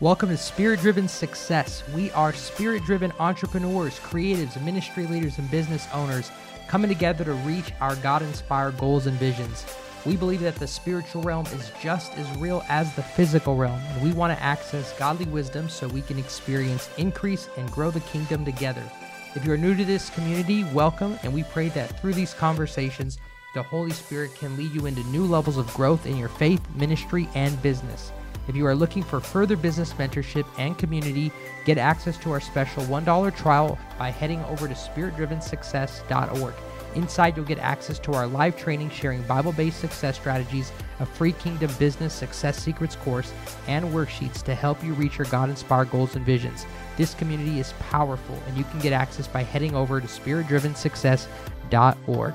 Welcome to Spirit Driven Success. We are spirit driven entrepreneurs, creatives, ministry leaders, and business owners coming together to reach our God inspired goals and visions. We believe that the spiritual realm is just as real as the physical realm, and we want to access godly wisdom so we can experience increase and grow the kingdom together. If you're new to this community, welcome, and we pray that through these conversations, the Holy Spirit can lead you into new levels of growth in your faith, ministry, and business. If you are looking for further business mentorship and community, get access to our special $1 trial by heading over to spiritdrivensuccess.org. Inside, you'll get access to our live training sharing Bible based success strategies, a free Kingdom Business Success Secrets course, and worksheets to help you reach your God inspired goals and visions. This community is powerful, and you can get access by heading over to spiritdrivensuccess.org.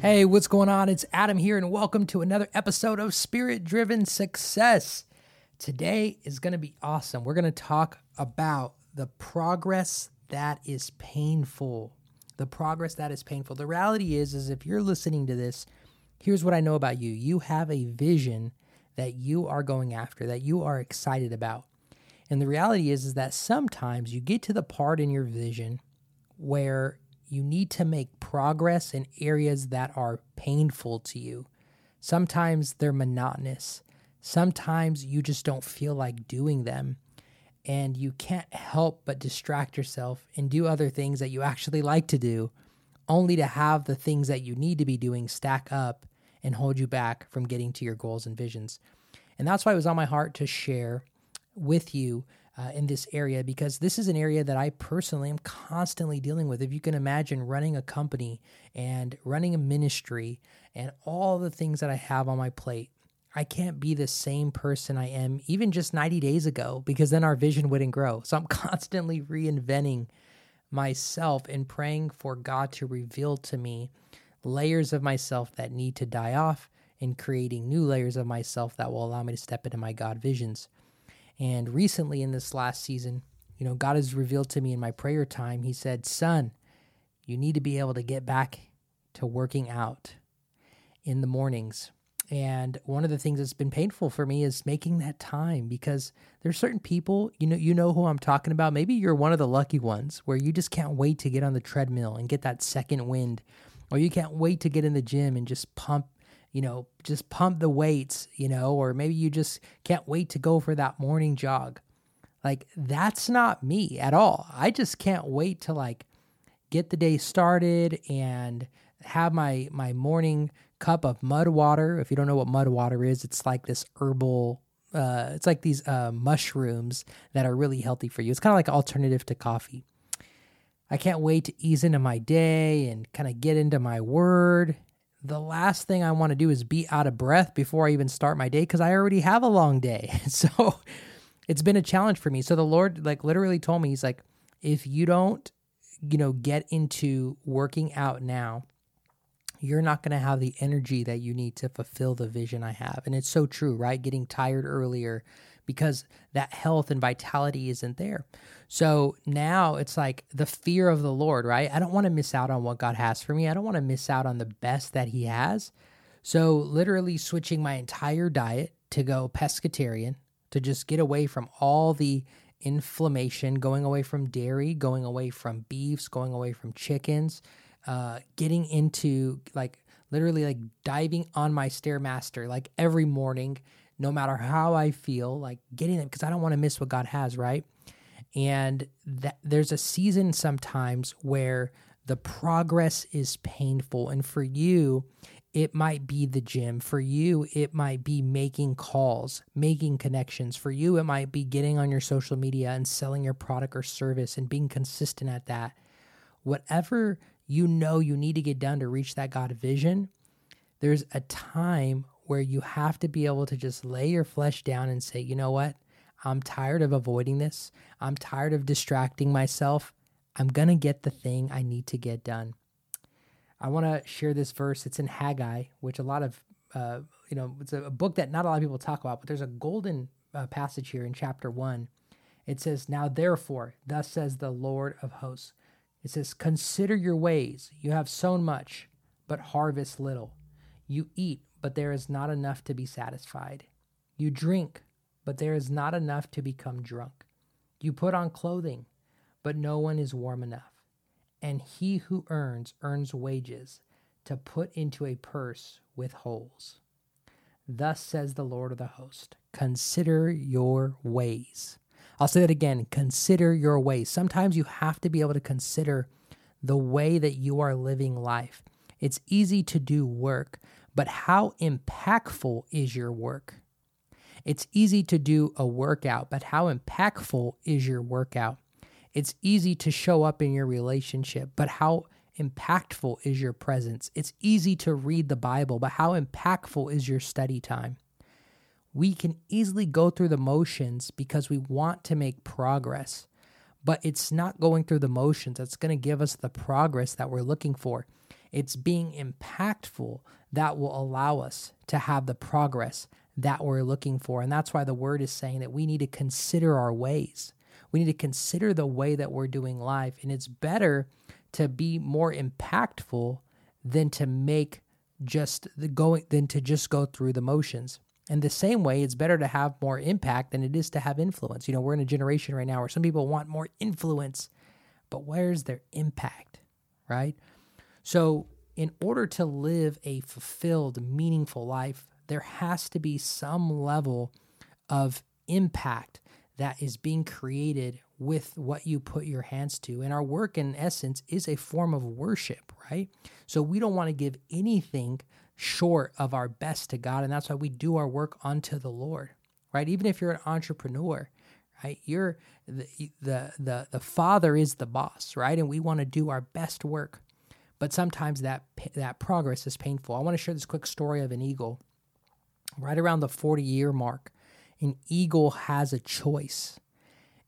Hey, what's going on? It's Adam here, and welcome to another episode of Spirit Driven Success. Today is going to be awesome. We're going to talk about the progress that is painful. The progress that is painful. The reality is is if you're listening to this, here's what I know about you. You have a vision that you are going after, that you are excited about. And the reality is is that sometimes you get to the part in your vision where you need to make progress in areas that are painful to you. Sometimes they're monotonous sometimes you just don't feel like doing them and you can't help but distract yourself and do other things that you actually like to do only to have the things that you need to be doing stack up and hold you back from getting to your goals and visions. And that's why it was on my heart to share with you uh, in this area because this is an area that I personally am constantly dealing with. If you can imagine running a company and running a ministry and all the things that I have on my plate, I can't be the same person I am even just 90 days ago because then our vision wouldn't grow. So I'm constantly reinventing myself and praying for God to reveal to me layers of myself that need to die off and creating new layers of myself that will allow me to step into my God visions. And recently in this last season, you know, God has revealed to me in my prayer time, He said, Son, you need to be able to get back to working out in the mornings and one of the things that's been painful for me is making that time because there's certain people, you know, you know who I'm talking about. Maybe you're one of the lucky ones where you just can't wait to get on the treadmill and get that second wind, or you can't wait to get in the gym and just pump, you know, just pump the weights, you know, or maybe you just can't wait to go for that morning jog. Like that's not me at all. I just can't wait to like get the day started and have my my morning cup of mud water. If you don't know what mud water is, it's like this herbal. Uh, it's like these uh, mushrooms that are really healthy for you. It's kind of like an alternative to coffee. I can't wait to ease into my day and kind of get into my word. The last thing I want to do is be out of breath before I even start my day because I already have a long day. So it's been a challenge for me. So the Lord, like, literally told me, He's like, if you don't, you know, get into working out now, you're not going to have the energy that you need to fulfill the vision I have. And it's so true, right? Getting tired earlier because that health and vitality isn't there. So now it's like the fear of the Lord, right? I don't want to miss out on what God has for me. I don't want to miss out on the best that He has. So, literally switching my entire diet to go pescatarian, to just get away from all the inflammation, going away from dairy, going away from beefs, going away from chickens, uh, getting into like literally like diving on my stairmaster like every morning, no matter how I feel, like getting it because I don't want to miss what God has, right? And that there's a season sometimes where the progress is painful, and for you, it might be the gym. For you, it might be making calls, making connections. For you, it might be getting on your social media and selling your product or service and being consistent at that. Whatever you know you need to get done to reach that God vision, there's a time where you have to be able to just lay your flesh down and say, you know what? I'm tired of avoiding this. I'm tired of distracting myself. I'm going to get the thing I need to get done. I want to share this verse. It's in Haggai, which a lot of, uh, you know, it's a, book that not a lot of people talk about, but there's a golden uh, passage here in chapter one. It says, Now therefore, thus says the Lord of hosts, it says, Consider your ways. You have sown much, but harvest little. You eat, but there is not enough to be satisfied. You drink, but there is not enough to become drunk. You put on clothing, but no one is warm enough. And he who earns, earns wages to put into a purse with holes. Thus says the Lord of the host Consider your ways. I'll say that again consider your ways. Sometimes you have to be able to consider the way that you are living life. It's easy to do work, but how impactful is your work? It's easy to do a workout, but how impactful is your workout? It's easy to show up in your relationship, but how impactful is your presence? It's easy to read the Bible, but how impactful is your study time? We can easily go through the motions because we want to make progress, but it's not going through the motions that's going to give us the progress that we're looking for. It's being impactful that will allow us to have the progress that we're looking for. And that's why the word is saying that we need to consider our ways. We need to consider the way that we're doing life. And it's better to be more impactful than to make just the going than to just go through the motions. And the same way, it's better to have more impact than it is to have influence. You know, we're in a generation right now where some people want more influence, but where's their impact, right? So, in order to live a fulfilled, meaningful life, there has to be some level of impact that is being created with what you put your hands to. And our work, in essence, is a form of worship, right? So we don't want to give anything short of our best to God. And that's why we do our work unto the Lord, right? Even if you're an entrepreneur, right? You're the, the, the, the father is the boss, right? And we want to do our best work. But sometimes that, that progress is painful. I want to share this quick story of an eagle. Right around the 40 year mark, an eagle has a choice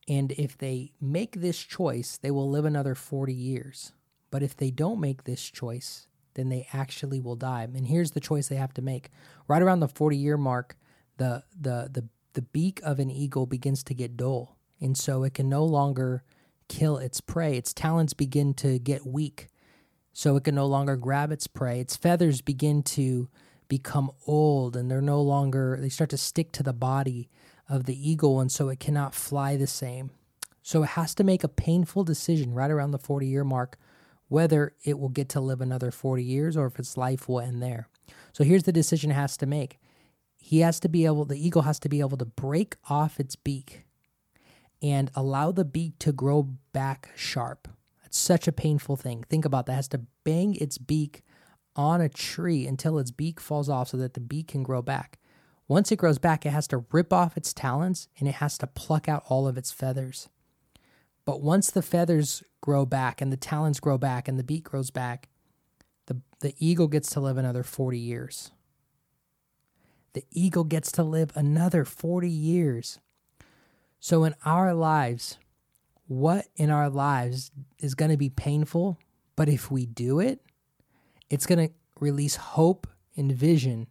and if they make this choice, they will live another 40 years. But if they don't make this choice, then they actually will die. And here's the choice they have to make. Right around the 40 year mark, the, the, the, the beak of an eagle begins to get dull. And so it can no longer kill its prey. Its talons begin to get weak. So it can no longer grab its prey. Its feathers begin to become old and they're no longer, they start to stick to the body of the eagle, and so it cannot fly the same. So it has to make a painful decision right around the 40 year mark whether it will get to live another 40 years or if its life will end there. So here's the decision it has to make. He has to be able, the eagle has to be able to break off its beak and allow the beak to grow back sharp. That's such a painful thing. Think about that. It has to bang its beak on a tree until its beak falls off so that the beak can grow back. Once it grows back, it has to rip off its talons and it has to pluck out all of its feathers. But once the feathers grow back and the talons grow back and the beak grows back, the, the eagle gets to live another 40 years. The eagle gets to live another 40 years. So, in our lives, what in our lives is going to be painful, but if we do it, it's going to release hope and vision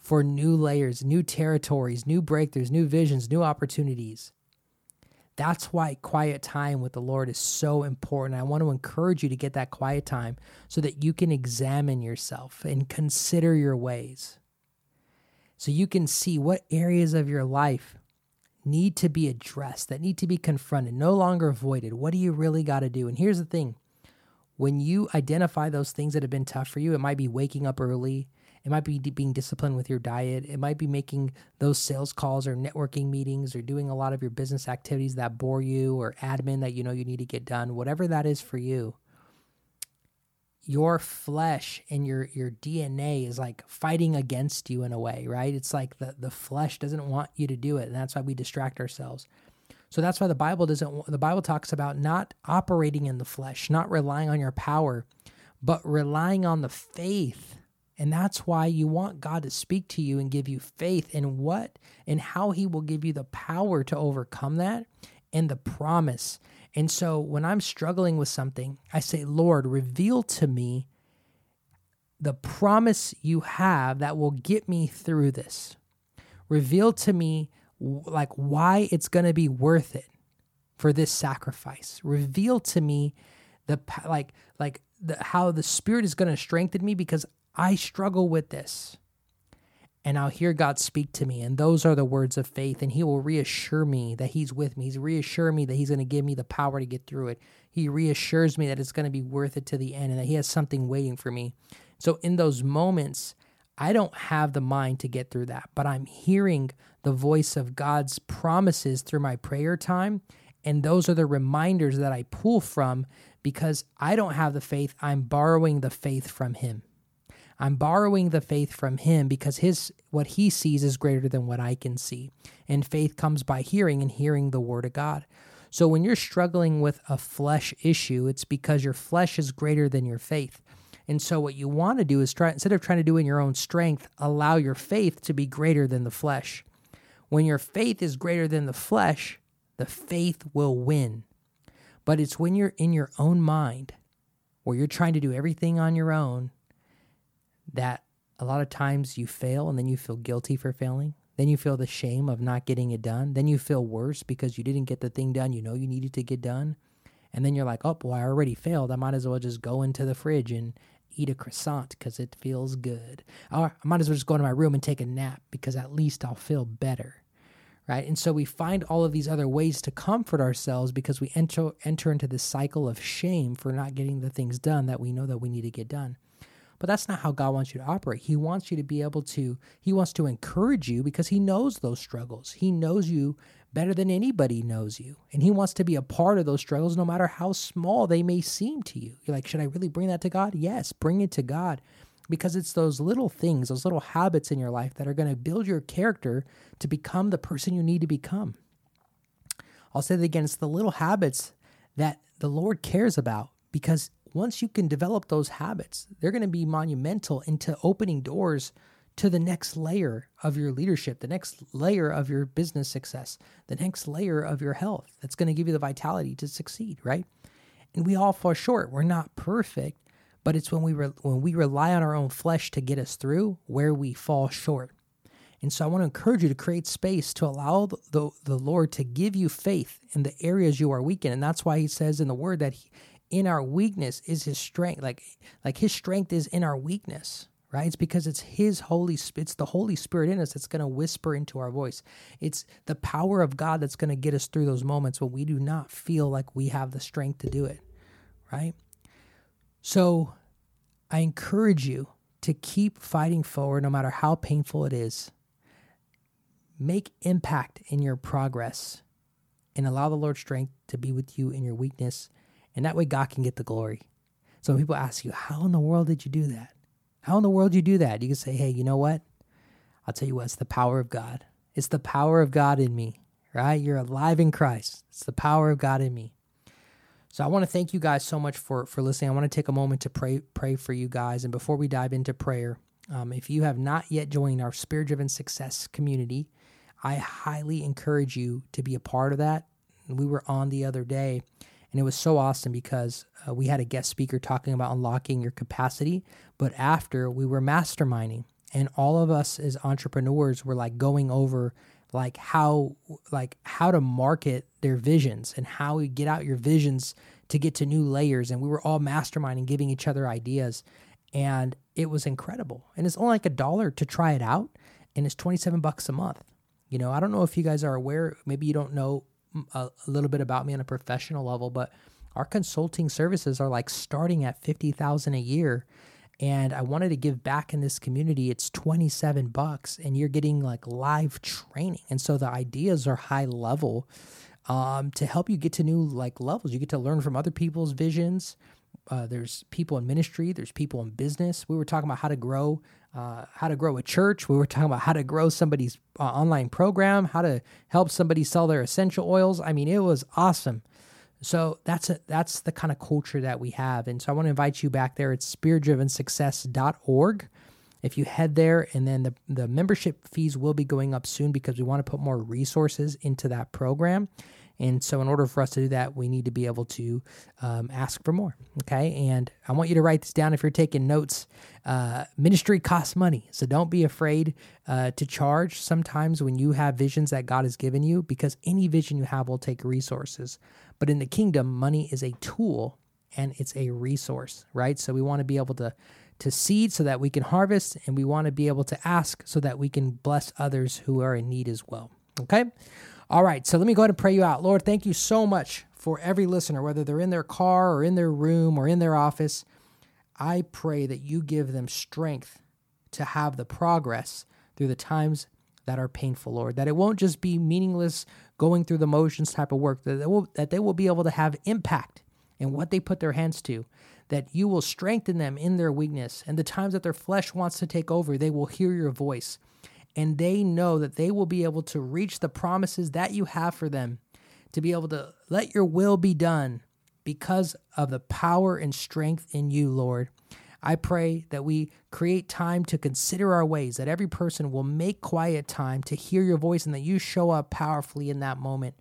for new layers, new territories, new breakthroughs, new visions, new opportunities. That's why quiet time with the Lord is so important. I want to encourage you to get that quiet time so that you can examine yourself and consider your ways. So you can see what areas of your life need to be addressed, that need to be confronted, no longer avoided. What do you really got to do? And here's the thing when you identify those things that have been tough for you, it might be waking up early, it might be being disciplined with your diet. It might be making those sales calls or networking meetings or doing a lot of your business activities that bore you or admin that you know you need to get done. Whatever that is for you. Your flesh and your your DNA is like fighting against you in a way, right? It's like the the flesh doesn't want you to do it, and that's why we distract ourselves. So that's why the Bible doesn't the Bible talks about not operating in the flesh, not relying on your power, but relying on the faith and that's why you want God to speak to you and give you faith in what and how He will give you the power to overcome that and the promise. And so when I'm struggling with something, I say, Lord, reveal to me the promise you have that will get me through this. Reveal to me like why it's going to be worth it for this sacrifice. Reveal to me the like like the, how the spirit is going to strengthen me because I struggle with this. and I'll hear God speak to me. And those are the words of faith. And He will reassure me that He's with me. He's reassure me that He's going to give me the power to get through it. He reassures me that it's going to be worth it to the end and that He has something waiting for me. So in those moments, I don't have the mind to get through that, but I'm hearing the voice of God's promises through my prayer time. And those are the reminders that I pull from because I don't have the faith. I'm borrowing the faith from Him. I'm borrowing the faith from him because his what he sees is greater than what I can see. And faith comes by hearing and hearing the word of God. So when you're struggling with a flesh issue, it's because your flesh is greater than your faith. And so what you want to do is try instead of trying to do in your own strength, allow your faith to be greater than the flesh. When your faith is greater than the flesh, the faith will win. But it's when you're in your own mind, where you're trying to do everything on your own, that a lot of times you fail and then you feel guilty for failing. Then you feel the shame of not getting it done. Then you feel worse because you didn't get the thing done you know you needed to get done. And then you're like, oh, well, I already failed. I might as well just go into the fridge and eat a croissant because it feels good. Or I might as well just go into my room and take a nap because at least I'll feel better. Right. And so we find all of these other ways to comfort ourselves because we enter enter into this cycle of shame for not getting the things done that we know that we need to get done. But that's not how God wants you to operate. He wants you to be able to, He wants to encourage you because He knows those struggles. He knows you better than anybody knows you. And He wants to be a part of those struggles no matter how small they may seem to you. You're like, should I really bring that to God? Yes, bring it to God because it's those little things, those little habits in your life that are going to build your character to become the person you need to become. I'll say that again it's the little habits that the Lord cares about because once you can develop those habits, they're going to be monumental into opening doors to the next layer of your leadership, the next layer of your business success, the next layer of your health. That's going to give you the vitality to succeed, right? And we all fall short. We're not perfect, but it's when we re- when we rely on our own flesh to get us through where we fall short. And so I want to encourage you to create space to allow the, the, the Lord to give you faith in the areas you are weak in. And that's why he says in the word that he, in our weakness is his strength. Like like his strength is in our weakness, right? It's because it's his holy it's the Holy Spirit in us that's going to whisper into our voice. It's the power of God that's going to get us through those moments when we do not feel like we have the strength to do it, right? So I encourage you to keep fighting forward no matter how painful it is. Make impact in your progress and allow the Lord's strength to be with you in your weakness and that way God can get the glory. So people ask you, How in the world did you do that? How in the world did you do that? You can say, Hey, you know what? I'll tell you what, it's the power of God. It's the power of God in me, right? You're alive in Christ. It's the power of God in me. So I want to thank you guys so much for for listening. I want to take a moment to pray pray for you guys. And before we dive into prayer, um, if you have not yet joined our Spirit Driven Success community, I highly encourage you to be a part of that. We were on the other day, and it was so awesome because uh, we had a guest speaker talking about unlocking your capacity. But after we were masterminding, and all of us as entrepreneurs were like going over like how like how to market their visions and how we get out your visions to get to new layers. And we were all masterminding giving each other ideas. And it was incredible. And it's only like a dollar to try it out and it's 27 bucks a month. You know i don't know if you guys are aware maybe you don't know a, a little bit about me on a professional level, but our consulting services are like starting at 50,000 a year and I wanted to give back in this community. It's 27 bucks and you're getting like live training. And so the ideas are high level um, to help you get to new like levels. You get to learn from other people's visions. Uh, there's people in ministry, there's people in business. We were talking about how to grow uh, how to grow a church. We were talking about how to grow somebody's uh, online program, how to help somebody sell their essential oils. I mean, it was awesome. So that's a, that's the kind of culture that we have. And so I want to invite you back there. It's spiritdrivensuccess.org. If you head there, and then the, the membership fees will be going up soon because we want to put more resources into that program. And so, in order for us to do that, we need to be able to um, ask for more. Okay. And I want you to write this down if you're taking notes. Uh, ministry costs money. So, don't be afraid uh, to charge sometimes when you have visions that God has given you, because any vision you have will take resources. But in the kingdom, money is a tool and it's a resource, right? So, we want to be able to to seed so that we can harvest, and we want to be able to ask so that we can bless others who are in need as well. Okay? All right, so let me go ahead and pray you out. Lord, thank you so much for every listener, whether they're in their car or in their room or in their office. I pray that you give them strength to have the progress through the times that are painful, Lord. That it won't just be meaningless going through the motions type of work, that they will, that they will be able to have impact in what they put their hands to, that you will strengthen them in their weakness. And the times that their flesh wants to take over, they will hear your voice. And they know that they will be able to reach the promises that you have for them, to be able to let your will be done because of the power and strength in you, Lord. I pray that we create time to consider our ways, that every person will make quiet time to hear your voice, and that you show up powerfully in that moment,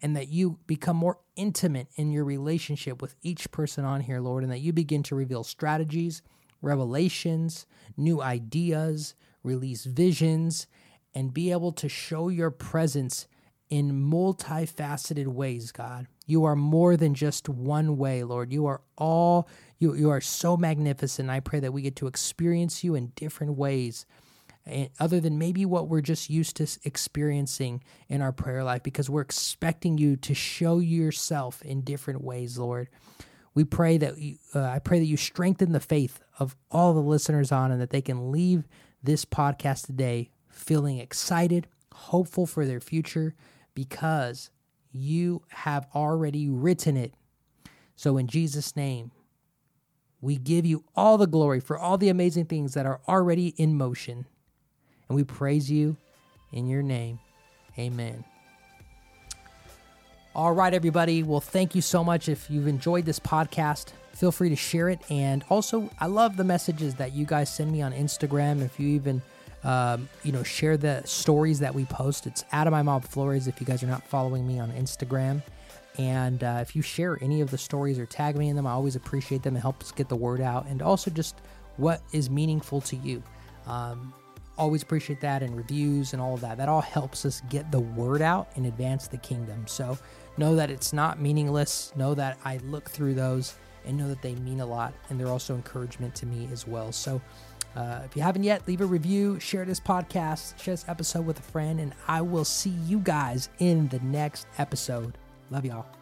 and that you become more intimate in your relationship with each person on here, Lord, and that you begin to reveal strategies, revelations, new ideas, release visions, and be able to show your presence in multifaceted ways, God. You are more than just one way, Lord. You are all you you are so magnificent. I pray that we get to experience you in different ways. And other than maybe what we're just used to experiencing in our prayer life because we're expecting you to show yourself in different ways, Lord. We pray that you, uh, I pray that you strengthen the faith of all the listeners on and that they can leave this podcast today feeling excited, hopeful for their future because you have already written it. So, in Jesus' name, we give you all the glory for all the amazing things that are already in motion. And we praise you in your name. Amen. All right, everybody. Well, thank you so much. If you've enjoyed this podcast, feel free to share it. And also, I love the messages that you guys send me on Instagram. If you even um, you know, share the stories that we post. It's Adam I Mob Flores if you guys are not following me on Instagram. And uh, if you share any of the stories or tag me in them, I always appreciate them. It helps get the word out. And also just what is meaningful to you. Um, always appreciate that and reviews and all of that. That all helps us get the word out and advance the kingdom. So know that it's not meaningless. Know that I look through those and know that they mean a lot. And they're also encouragement to me as well. So uh, if you haven't yet, leave a review, share this podcast, share this episode with a friend, and I will see you guys in the next episode. Love y'all.